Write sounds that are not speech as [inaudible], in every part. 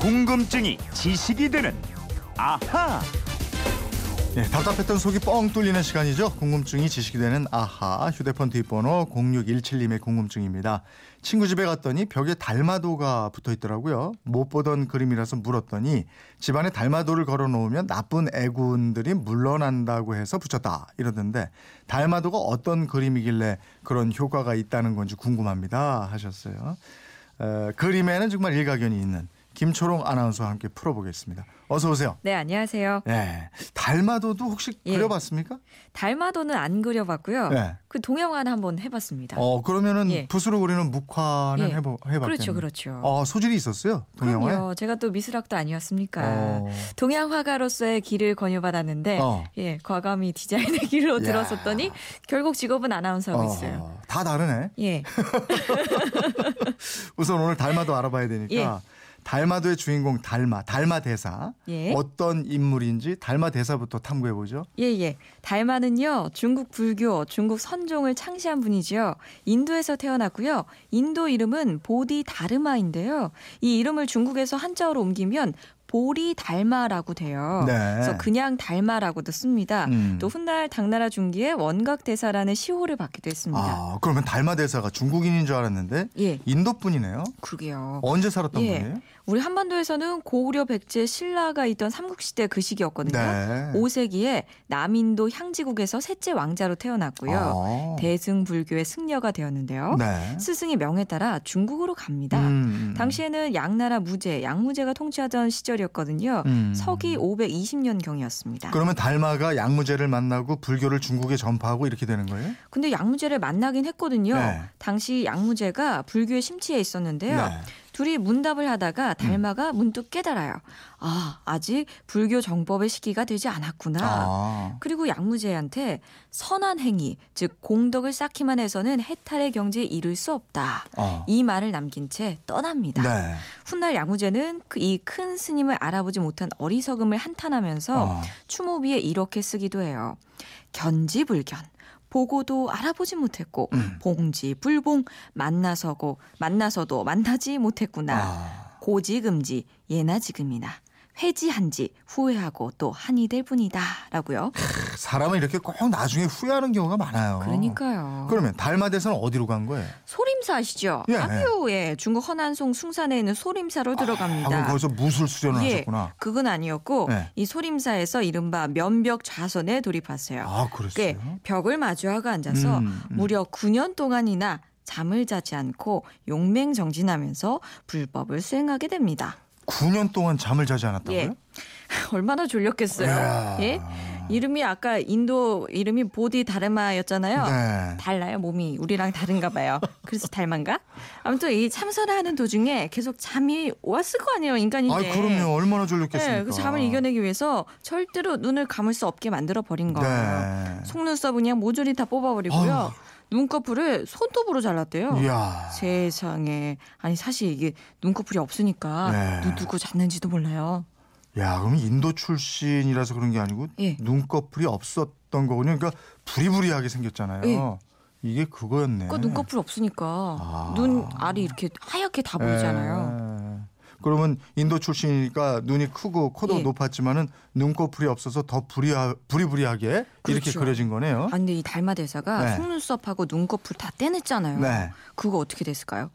궁금증이 지식이 되는 아하. 네, 답답했던 속이 뻥 뚫리는 시간이죠. 궁금증이 지식이 되는 아하 휴대폰 뒷번호 0617님의 궁금증입니다. 친구 집에 갔더니 벽에 달마도가 붙어 있더라고요. 못 보던 그림이라서 물었더니 집안에 달마도를 걸어 놓으면 나쁜 애군들이 물러난다고 해서 붙였다 이러던데 달마도가 어떤 그림이길래 그런 효과가 있다는 건지 궁금합니다 하셨어요. 에, 그림에는 정말 일가견이 있는 김초롱 아나운서와 함께 풀어보겠습니다. 어서 오세요. 네, 안녕하세요. 네. 달마도도 혹시 예. 그려봤습니까? 달마도는 안 그려봤고요. 네. 그 동양화는 한번 해봤습니다. 어 그러면은 예. 붓으로 그리는 묵화는 예. 해보 해봤겠네요. 그렇죠, 그렇죠. 어 소질이 있었어요 동양화에. 그럼요. 제가 또 미술학도 아니었습니까? 어. 동양화가로서의 길을 권유받았는데, 어. 예, 과감히 디자인의 길로 야. 들었었더니 결국 직업은 아나운서하고 있어요. 어, 다 다르네. 예, [laughs] 우선 오늘 달마도 알아봐야 되니까 달마도의 주인공 달마 달마 대사 예. 어떤 인물인지 달마 대사부터 탐구해 보죠. 예, 예. 달마는요, 중국 불교, 중국 선종을 창시한 분이죠. 인도에서 태어났고요. 인도 이름은 보디 다르마인데요. 이 이름을 중국에서 한자어로 옮기면 보리 달마라고 돼요. 네. 그래서 그냥 달마라고도 씁니다. 음. 또 훗날 당나라 중기에 원각 대사라는 시호를 받기도 했습니다. 아 그러면 달마 대사가 중국인인 줄 알았는데 예, 인도 분이네요. 그러게요. 언제 살았던 예. 분이에요? 우리 한반도에서는 고구려 백제 신라가 있던 삼국시대 그 시기였거든요. 네. 5세기에 남인도 향지국에서 셋째 왕자로 태어났고요. 아. 대승불교의 승려가 되었는데요. 네. 스승의 명에 따라 중국으로 갑니다. 음. 당시에는 양나라 무제, 양무제가 통치하던 시절 이었거든요. 음. 서기 520년 경이었습니다. 그러면 달마가 양무제를 만나고 불교를 중국에 전파하고 이렇게 되는 거예요? 근데 양무제를 만나긴 했거든요. 네. 당시 양무제가 불교에 심취해 있었는데요. 네. 둘이 문답을 하다가 달마가 문득 깨달아요. 아, 아직 불교 정법의 시기가 되지 않았구나. 아. 그리고 양무제한테 선한 행위, 즉 공덕을 쌓기만 해서는 해탈의 경지에 이를 수 없다. 어. 이 말을 남긴 채 떠납니다. 네. 훗날 양무제는 그 이 큰 스님을 알아보지 못한 어리석음을 한탄하면서 어. 추모비에 이렇게 쓰기도 해요. 견지불견. 보고도 알아보지 못했고 음. 봉지 불봉 만나서고 만나서도 만나지 못했구나. 아. 고지금지 예나 지금이나 회지한 지 후회하고 또 한이 될 뿐이다 라고요. 사람은 이렇게 꼭 나중에 후회하는 경우가 많아요. 그러니까요. 그러면 달마대사는 어디로 간 거예요? 소림사 아시죠? 예. 함유에 중국 허난송 숭산에 있는 소림사로 들어갑니다. 아, 거기서 무술 수련을 예. 하셨구나. 그건 아니었고 네. 이 소림사에서 이른바 면벽 좌선에 돌입했어요. 아, 그랬어요. 그 벽을 마주하고 앉아서 음, 음. 무려 9년 동안이나 잠을 자지 않고 용맹정진하면서 불법을 수행하게 됩니다. 9년 동안 잠을 자지 않았다고요? 예. [laughs] 얼마나 졸렸겠어요. 이야. 예? 이름이 아까 인도 이름이 보디 다르마였잖아요. 네. 달라요 몸이 우리랑 다른가 봐요. [laughs] 그래서 닮은가? 아무튼 이 참선을 하는 도중에 계속 잠이 왔을 거 아니에요 인간인데. 아, 그럼요. 얼마나 졸렸겠습니까? 네, 그 잠을 이겨내기 위해서 절대로 눈을 감을 수 없게 만들어 버린 거예요. 네. 속눈썹은 그냥 모조리 다 뽑아버리고요. 아유. 눈꺼풀을 손톱으로 잘랐대요. 이야. 세상에 아니 사실 이게 눈꺼풀이 없으니까 네. 눈 두고 잤는지도 몰라요. 야, 그럼 인도 출신이라서 그런 게 아니고 예. 눈꺼풀이 없었던 거군요. 그러니까 부리부리하게 생겼잖아요. 예. 이게 그거였네. 그 눈꺼풀 없으니까 아. 눈 알이 이렇게 하얗게 다 보이잖아요. 예. 그러면 인도 출신이니까 눈이 크고 코도 예. 높았지만은 눈꺼풀이 없어서 더 부리하, 부리부리하게 이렇게 그렇죠. 그려진 거네요. 아 근데 이 달마 대사가 네. 속눈썹하고 눈꺼풀 다 떼냈잖아요. 네. 그거 어떻게 됐을까요?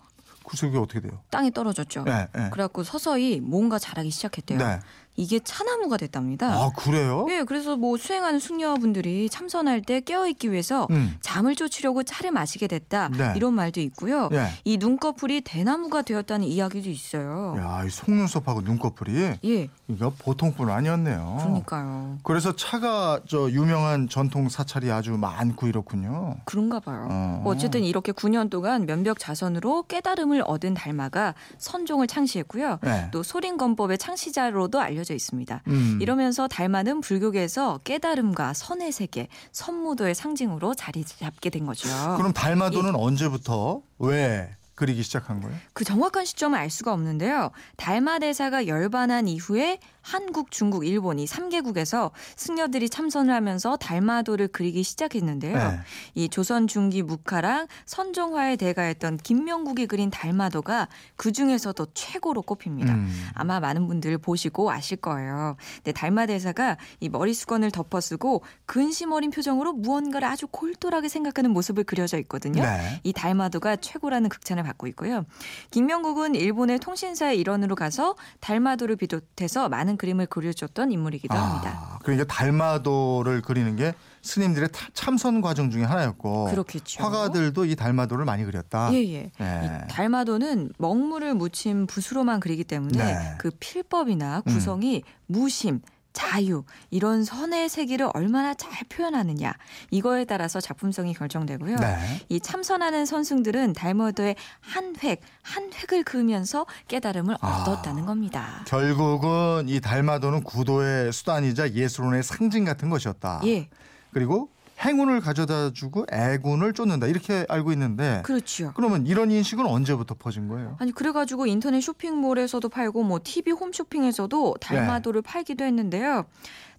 그게 어떻게 돼요? 땅에 떨어졌죠. 네, 네. 그래갖고 서서히 뭔가 자라기 시작했대요. 네. 이게 차나무가 됐답니다. 아, 그래요? 예, 그래서 뭐 수행하는 숙녀분들이 참선할 때 깨어있기 위해서 음. 잠을 쫓으려고 차를 마시게 됐다. 네. 이런 말도 있고요. 예. 이 눈꺼풀이 대나무가 되었다는 이야기도 있어요. 야, 이 속눈썹하고 눈꺼풀이 예, 이거 보통뿐 아니었네요. 그러니까요. 그래서 차가 저 유명한 전통 사찰이 아주 많고 이렇군요. 그런가 봐요. 어. 뭐 어쨌든 이렇게 9년 동안 면벽 자선으로 깨달음을 얻은 달마가 선종을 창시했고요. 네. 또 소림건법의 창시자로도 알려 져 있습니다. 음. 이러면서 달마는 불교계에서 깨달음과 선의 세계, 선무도의 상징으로 자리 잡게 된 거죠. 그럼 달마도는 예. 언제부터 왜 그리기 시작한 거예요? 그 정확한 시점을 알 수가 없는데요. 달마 대사가 열반한 이후에 한국, 중국, 일본 이 3개국에서 승려들이 참선을 하면서 달마도를 그리기 시작했는데요. 네. 이 조선 중기 묵화랑 선종화의 대가였던 김명국이 그린 달마도가 그 중에서도 최고로 꼽힙니다. 음. 아마 많은 분들 보시고 아실 거예요. 근데 달마 대사가 이 머리 수건을 덮어쓰고 근심 어린 표정으로 무언가를 아주 골똘하게 생각하는 모습을 그려져 있거든요. 네. 이 달마도가 최고라는 극찬을 받고 있고요. 김명국은 일본의 통신사의 일원으로 가서 달마도를 비롯해서 많은 그림을 그려줬던 인물이기도 합니다. 아, 그러니까 달마도를 그리는 게 스님들의 타- 참선 과정 중에 하나였고 그렇겠죠. 화가들도 이 달마도를 많이 그렸다. 예, 예. 네. 이 달마도는 먹물을 묻힌 붓으로만 그리기 때문에 네. 음. 그 필법이나 구성이 무심, 자유 이런 선의 세계를 얼마나 잘 표현하느냐 이거에 따라서 작품성이 결정되고요. 네. 이 참선하는 선승들은 달마도의 한 획, 한 획을 그으면서 깨달음을 아. 얻었다는 겁니다. 결국은 이 달마도는 구도의 수단이자 예술론의 상징 같은 것이었다. 예, 그리고 행운을 가져다주고 애군을 쫓는다 이렇게 알고 있는데 그렇죠. 그러면 이런 인식은 언제부터 퍼진 거예요? 아니 그래가지고 인터넷 쇼핑몰에서도 팔고 뭐 TV 홈쇼핑에서도 달마도를 팔기도 했는데요.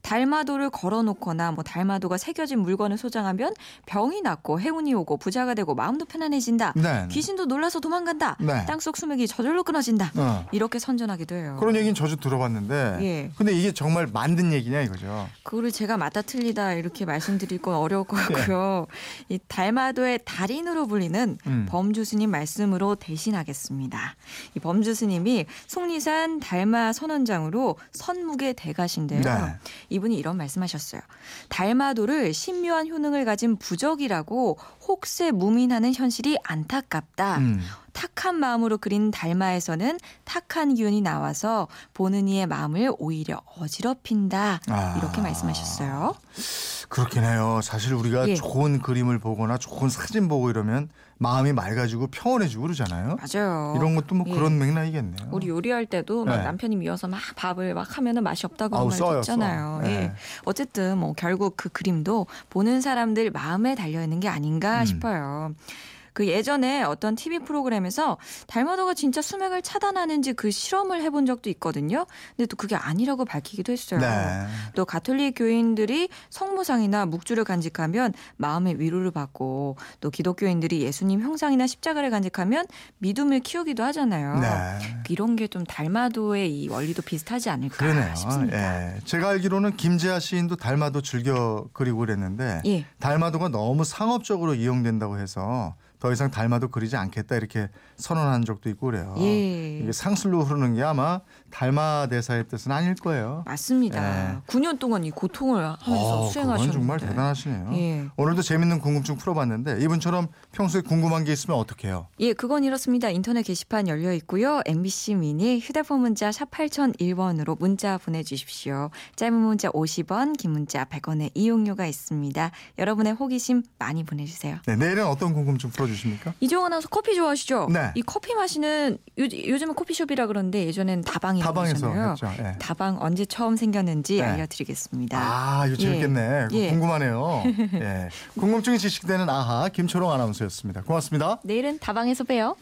달마도를 걸어놓거나 뭐 달마도가 새겨진 물건을 소장하면 병이 낫고 행운이 오고 부자가 되고 마음도 편안해진다. 네. 귀신도 놀라서 도망간다. 네. 땅속 수맥이 저절로 끊어진다. 어. 이렇게 선전하기도 해요. 그런 얘기는 저도 들어봤는데 예. 근데 이게 정말 만든 얘기냐 이거죠. 그거를 제가 맞다 틀리다 이렇게 말씀드릴 건 어려울 것 같고요. 이 달마도의 달인으로 불리는 예. 음. 범주 스님 말씀으로 대신하겠습니다. 이 범주 스님이 속리산 달마 선원장으로 선무계 대가신데요. 네. 이분이 이런 말씀하셨어요. 달마도를 신묘한 효능을 가진 부적이라고 혹세 무민하는 현실이 안타깝다. 음. 탁한 마음으로 그린 달마에서는 탁한 기운이 나와서 보는 이의 마음을 오히려 어지럽힌다. 아. 이렇게 말씀하셨어요. 그렇긴 해요. 사실 우리가 예. 좋은 그림을 보거나 좋은 사진 보고 이러면 마음이 맑아지고 평온해지고 그러잖아요. 맞아요. 이런 것도 뭐 예. 그런 맥락이겠네요. 우리 요리할 때도 막 네. 남편이 미워서 막 밥을 막 하면은 맛이 없다고 아우, 말 있잖아요. 써. 예. 네. 어쨌든 뭐 결국 그 그림도 보는 사람들 마음에 달려 있는 게 아닌가 음. 싶어요. 그 예전에 어떤 TV 프로그램에서 달마도가 진짜 수맥을 차단하는지 그 실험을 해본 적도 있거든요. 근데 또 그게 아니라고 밝히기도 했어요. 네. 또 가톨릭 교인들이 성모상이나 묵주를 간직하면 마음의 위로를 받고 또 기독교인들이 예수님 형상이나 십자가를 간직하면 믿음을 키우기도 하잖아요. 네. 이런 게 좀 달마도의 이 원리도 비슷하지 않을까 그러네요. 싶습니다. 예. 제가 알기로는 김재하 시인도 달마도 즐겨 그리고 그랬는데 예. 달마도가 너무 상업적으로 이용된다고 해서 더 이상 달마도 그리지 않겠다 이렇게 선언한 적도 있고 그래요. 예. 이게 상술로 흐르는 게 아마 달마 대사의 뜻은 아닐 거예요. 맞습니다. 예. 9년 동안 이 고통을 하면서 어, 수행하셨는데. 정말 대단하시네요. 예. 오늘도 재밌는 궁금증 풀어봤는데 이분처럼 평소에 궁금한 게 있으면 어떻게 해요? 예, 그건 이렇습니다. 인터넷 게시판 열려 있고요. MBC 미니 휴대폰 문자 샵 8001번으로 문자 보내주십시오. 짧은 문자 50원, 긴 문자 100원의 이용료가 있습니다. 여러분의 호기심 많이 보내주세요. 네, 내일은 어떤 궁금증 풀어 주십니까? 이종원 아나운서 커피 좋아하시죠? 네. 이 커피 마시는 요, 요즘은 커피숍이라 그러는데 예전엔 다방이라고 다방에서 하잖아요. 했죠. 예. 다방 언제 처음 생겼는지 네. 알려드리겠습니다. 아, 이거 예. 재밌겠네. 예. 궁금하네요. [laughs] 예. 궁금증이 지식되는 아하 김초롱 아나운서였습니다. 고맙습니다. 내일은 다방에서 봬요.